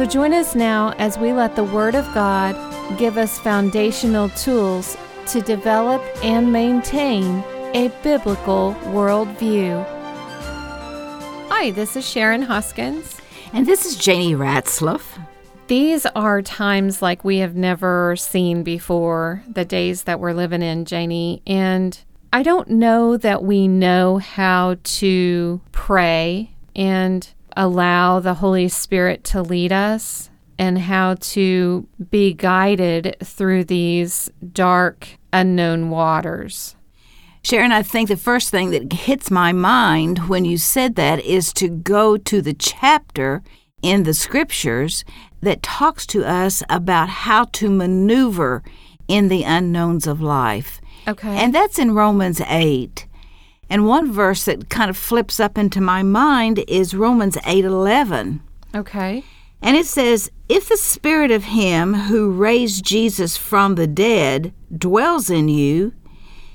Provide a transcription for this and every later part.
So join us now as we let the Word of God give us foundational tools to develop and maintain a biblical worldview. Hi, this is Sharon Hoskins. And this is Janie Ratzlaff. These are times like we have never seen before, the days that we're living in, Janie. And I don't know that we know how to pray and allow the Holy Spirit to lead us and how to be guided through these dark, unknown waters. Sharon, I think the first thing that hits my mind when you said that is to go to the chapter in the scriptures that talks to us about how to maneuver in the unknowns of life. Okay. And that's in Romans 8. And one verse that kind of flips up into my mind is Romans 8:11. Okay. And it says, "If the spirit of him who raised Jesus from the dead dwells in you,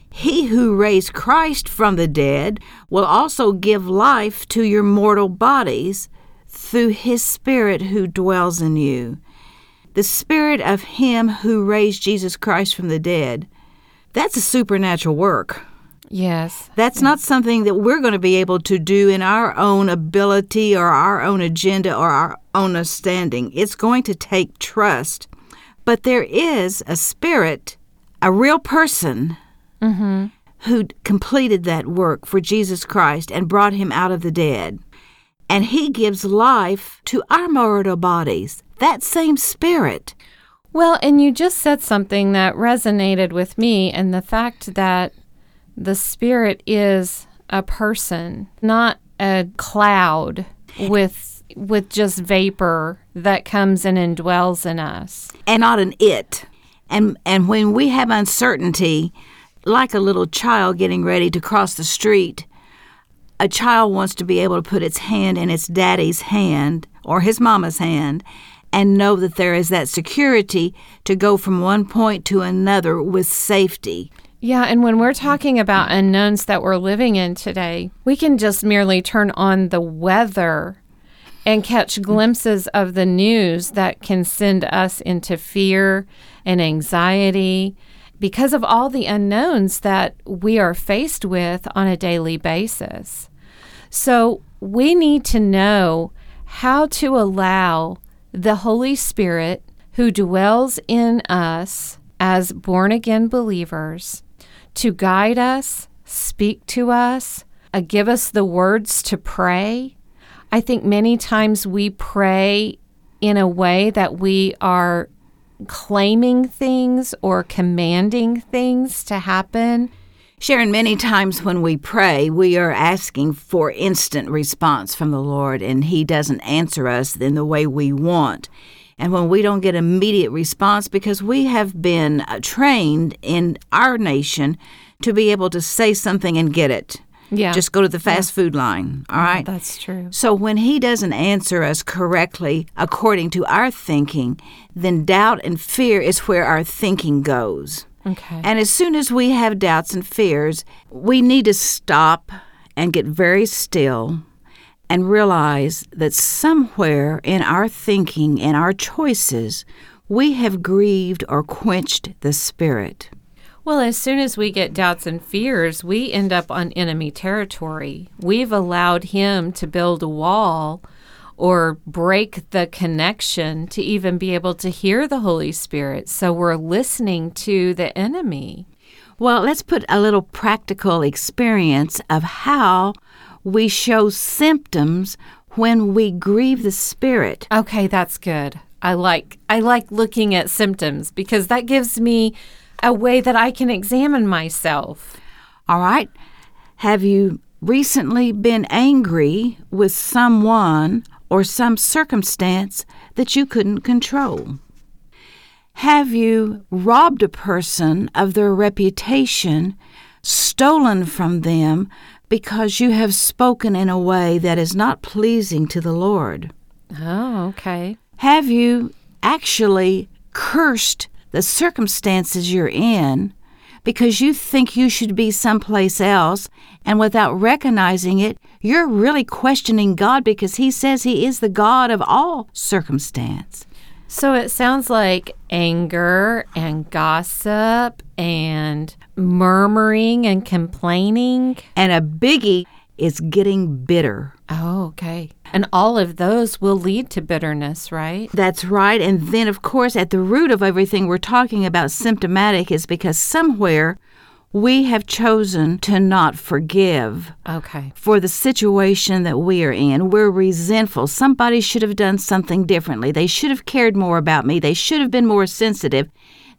he who raised Christ from the dead will also give life to your mortal bodies through his spirit who dwells in you." The spirit of him who raised Jesus Christ from the dead. That's a supernatural work. Yes. That's not something that we're going to be able to do in our own ability or our own agenda or our own understanding. It's going to take trust. But there is a spirit, a real person, Mm-hmm. who completed that work for Jesus Christ and brought him out of the dead. And he gives life to our mortal bodies. That same spirit. Well, and you just said something that resonated with me, and the fact that the spirit is a person, not a cloud with with just vapor that comes in and dwells in us. and not an it. And and when we have uncertainty, like a little child getting ready to cross the street, a child wants to be able to put its hand in its daddy's hand or his mama's hand and know that there is that security to go from one point to another with safety. Yeah, and when we're talking about unknowns that we're living in today, we can just merely turn on the weather and catch glimpses of the news that can send us into fear and anxiety because of all the unknowns that we are faced with on a daily basis. So, we need to know how to allow the Holy Spirit who dwells in us as born again believers to guide us, speak to us, uh, give us the words to pray. I think many times we pray in a way that we are claiming things or commanding things to happen. Sharon, many times when we pray, we are asking for instant response from the Lord, and He doesn't answer us in the way we want. And when we don't get immediate response, because we have been uh, trained in our nation to be able to say something and get it. Yeah. Just go to the fast food line, all right? That's true. So when he doesn't answer us correctly according to our thinking, then doubt and fear is where our thinking goes. Okay. And as soon as we have doubts and fears, we need to stop and get very still and realize that somewhere in our thinking and our choices, we have grieved or quenched the Spirit. Well, as soon as we get doubts and fears, we end up on enemy territory. We've allowed him to build a wall or break the connection to even be able to hear the Holy Spirit. So we're listening to the enemy. Well, let's put a little practical experience of how we show symptoms when we grieve the Spirit. Okay, that's good. I like I like looking at symptoms because that gives me a way that I can examine myself. All right? Have you recently been angry with someone or some circumstance that you couldn't control? Have you robbed a person of their reputation, stolen from them, because you have spoken in a way that is not pleasing to the Lord? Oh, okay. Have you actually cursed the circumstances you're in because you think you should be someplace else, and without recognizing it, you're really questioning God because He says He is the God of all circumstance. So it sounds like anger and gossip and murmuring and complaining. And a biggie is getting bitter. Oh, okay. And all of those will lead to bitterness, right? That's right. And then, of course, at the root of everything we're talking about symptomatic is because somewhere we have chosen to not forgive Okay. for the situation that we are in. We're resentful. Somebody should have done something differently. They should have cared more about me. They should have been more sensitive.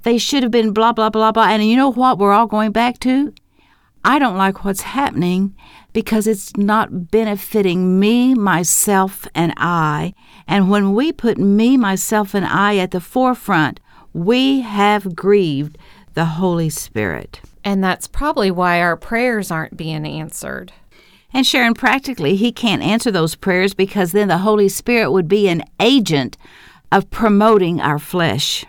They should have been blah, blah, blah, blah. And you know what we're all going back to? I don't like what's happening because it's not benefiting me, myself, and I. And when we put me, myself, and I at the forefront, we have grieved the Holy Spirit. And that's probably why our prayers aren't being answered. And Sharon, practically, he can't answer those prayers because then the Holy Spirit would be an agent of promoting our flesh.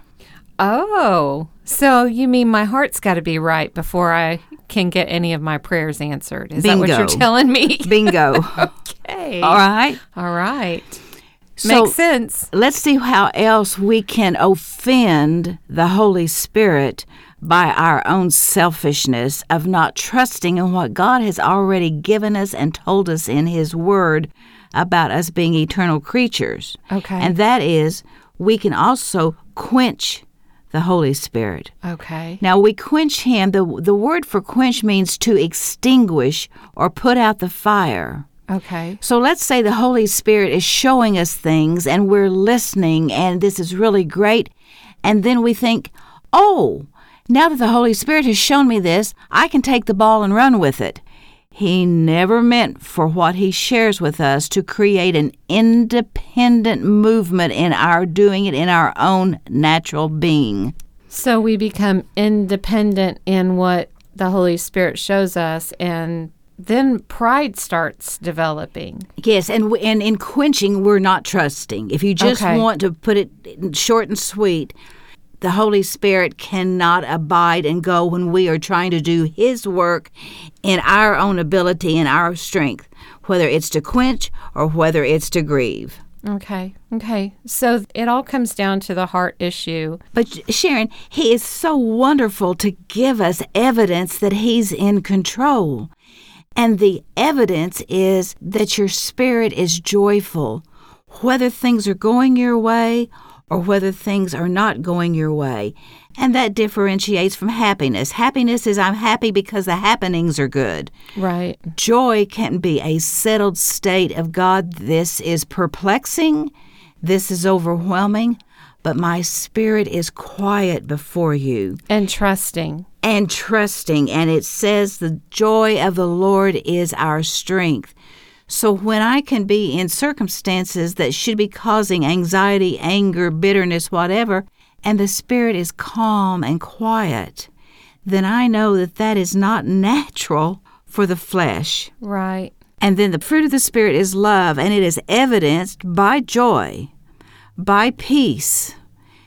Oh, so you mean my heart's got to be right before I can get any of my prayers answered? Is that what you're telling me? Bingo. okay. All right. All right. So Makes sense. let's see how else we can offend the Holy Spirit by our own selfishness of not trusting in what God has already given us and told us in His Word about us being eternal creatures. Okay. And that is, we can also quench the Holy Spirit. Okay. Now we quench him. The, the word for quench means to extinguish or put out the fire. Okay. So let's say the Holy Spirit is showing us things and we're listening and this is really great. And then we think, oh, now that the Holy Spirit has shown me this, I can take the ball and run with it. He never meant for what he shares with us to create an independent movement in our doing it in our own natural being. So we become independent in what the Holy Spirit shows us, and then pride starts developing. Yes, and and in quenching, we're not trusting. If you just Okay. want to put it short and sweet, the Holy Spirit cannot abide and go when we are trying to do His work in our own ability and our strength, whether it's to quench or whether it's to grieve. Okay. Okay. So it all comes down to the heart issue. But Sharon, He is so wonderful to give us evidence that He's in control. And the evidence is that your spirit is joyful, whether things are going your way or whether things are not going your way. And that differentiates from happiness. Happiness is I'm happy because the happenings are good. Right. Joy can be a settled state of God, this is perplexing, this is overwhelming, but my spirit is quiet before you And trusting. and trusting. And it says, The joy of the Lord is our strength. So when I can be in circumstances that should be causing anxiety, anger, bitterness, whatever, and the spirit is calm and quiet, then I know that that is not natural for the flesh. Right. And then the fruit of the Spirit is love, and it is evidenced by joy, by peace,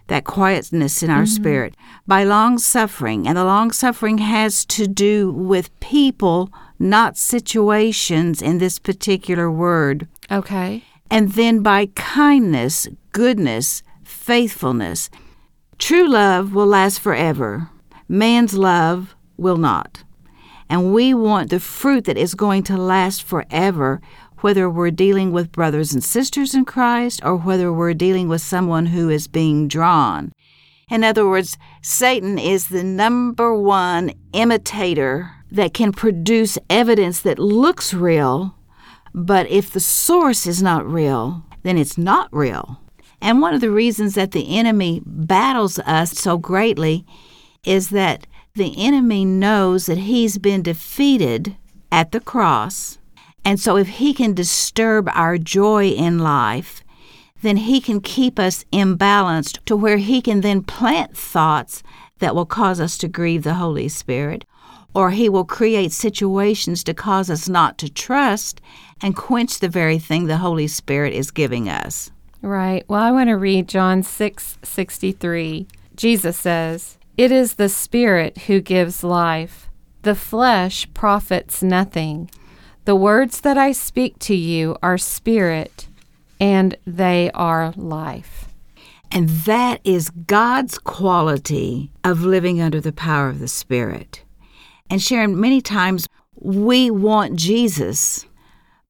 that quietness in our mm-hmm. spirit, by long suffering. And the long suffering has to do with people, not situations in this particular word. Okay. And then by kindness, goodness, faithfulness. True love will last forever, man's love will not. And we want the fruit that is going to last forever, whether we're dealing with brothers and sisters in Christ or whether we're dealing with someone who is being drawn. In other words, Satan is the number one imitator that can produce evidence that looks real, but if the source is not real, then it's not real. And one of the reasons that the enemy battles us so greatly is that the enemy knows that he's been defeated at the cross. And so if he can disturb our joy in life, then He can keep us imbalanced to where He can then plant thoughts that will cause us to grieve the Holy Spirit, or He will create situations to cause us not to trust and quench the very thing the Holy Spirit is giving us. Right. Well, I want to read John 6 63. Jesus says, It is the Spirit who gives life, the flesh profits nothing. The words that I speak to you are spirit, and they are life. And that is God's quality of living under the power of the Spirit. And Sharon, many times we want Jesus,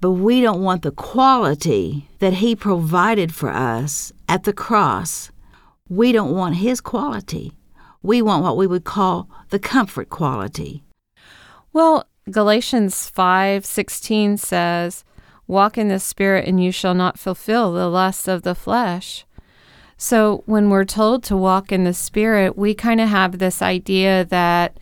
but we don't want the quality that He provided for us at the cross. We don't want His quality. We want what we would call the comfort quality. Well, Galatians 5:16 says, "Walk in the spirit and you shall not fulfill the lusts of the flesh." So, when we're told to walk in the spirit, we kind of have this idea that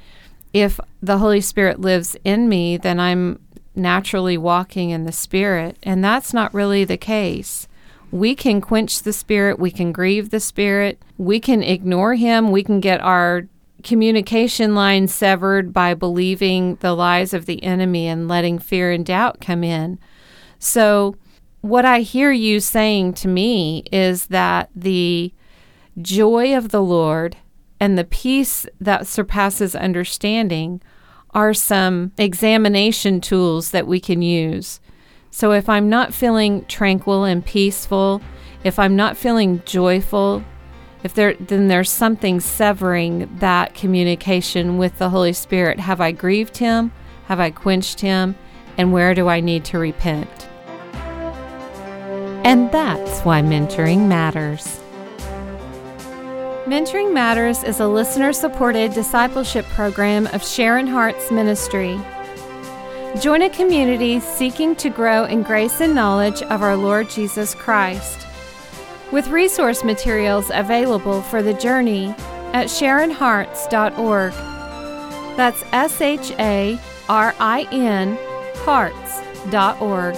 if the Holy Spirit lives in me, then I'm naturally walking in the Spirit. And that's not really the case. We can quench the Spirit, we can grieve the Spirit, we can ignore Him, we can get our communication line severed by believing the lies of the enemy and letting fear and doubt come in. So, what I hear you saying to me is that the joy of the Lord and the peace that surpasses understanding are some examination tools that we can use. So if I'm not feeling tranquil and peaceful, if I'm not feeling joyful, if there then there's something severing that communication with the Holy Spirit. Have I grieved him? Have I quenched him? And where do I need to repent? And that's why mentoring matters. Mentoring Matters is a listener supported discipleship program of Sharon Hart's ministry. Join a community seeking to grow in grace and knowledge of our Lord Jesus Christ. With resource materials available for the journey at SharinHearts.org. That's S H A R I N Hearts.org.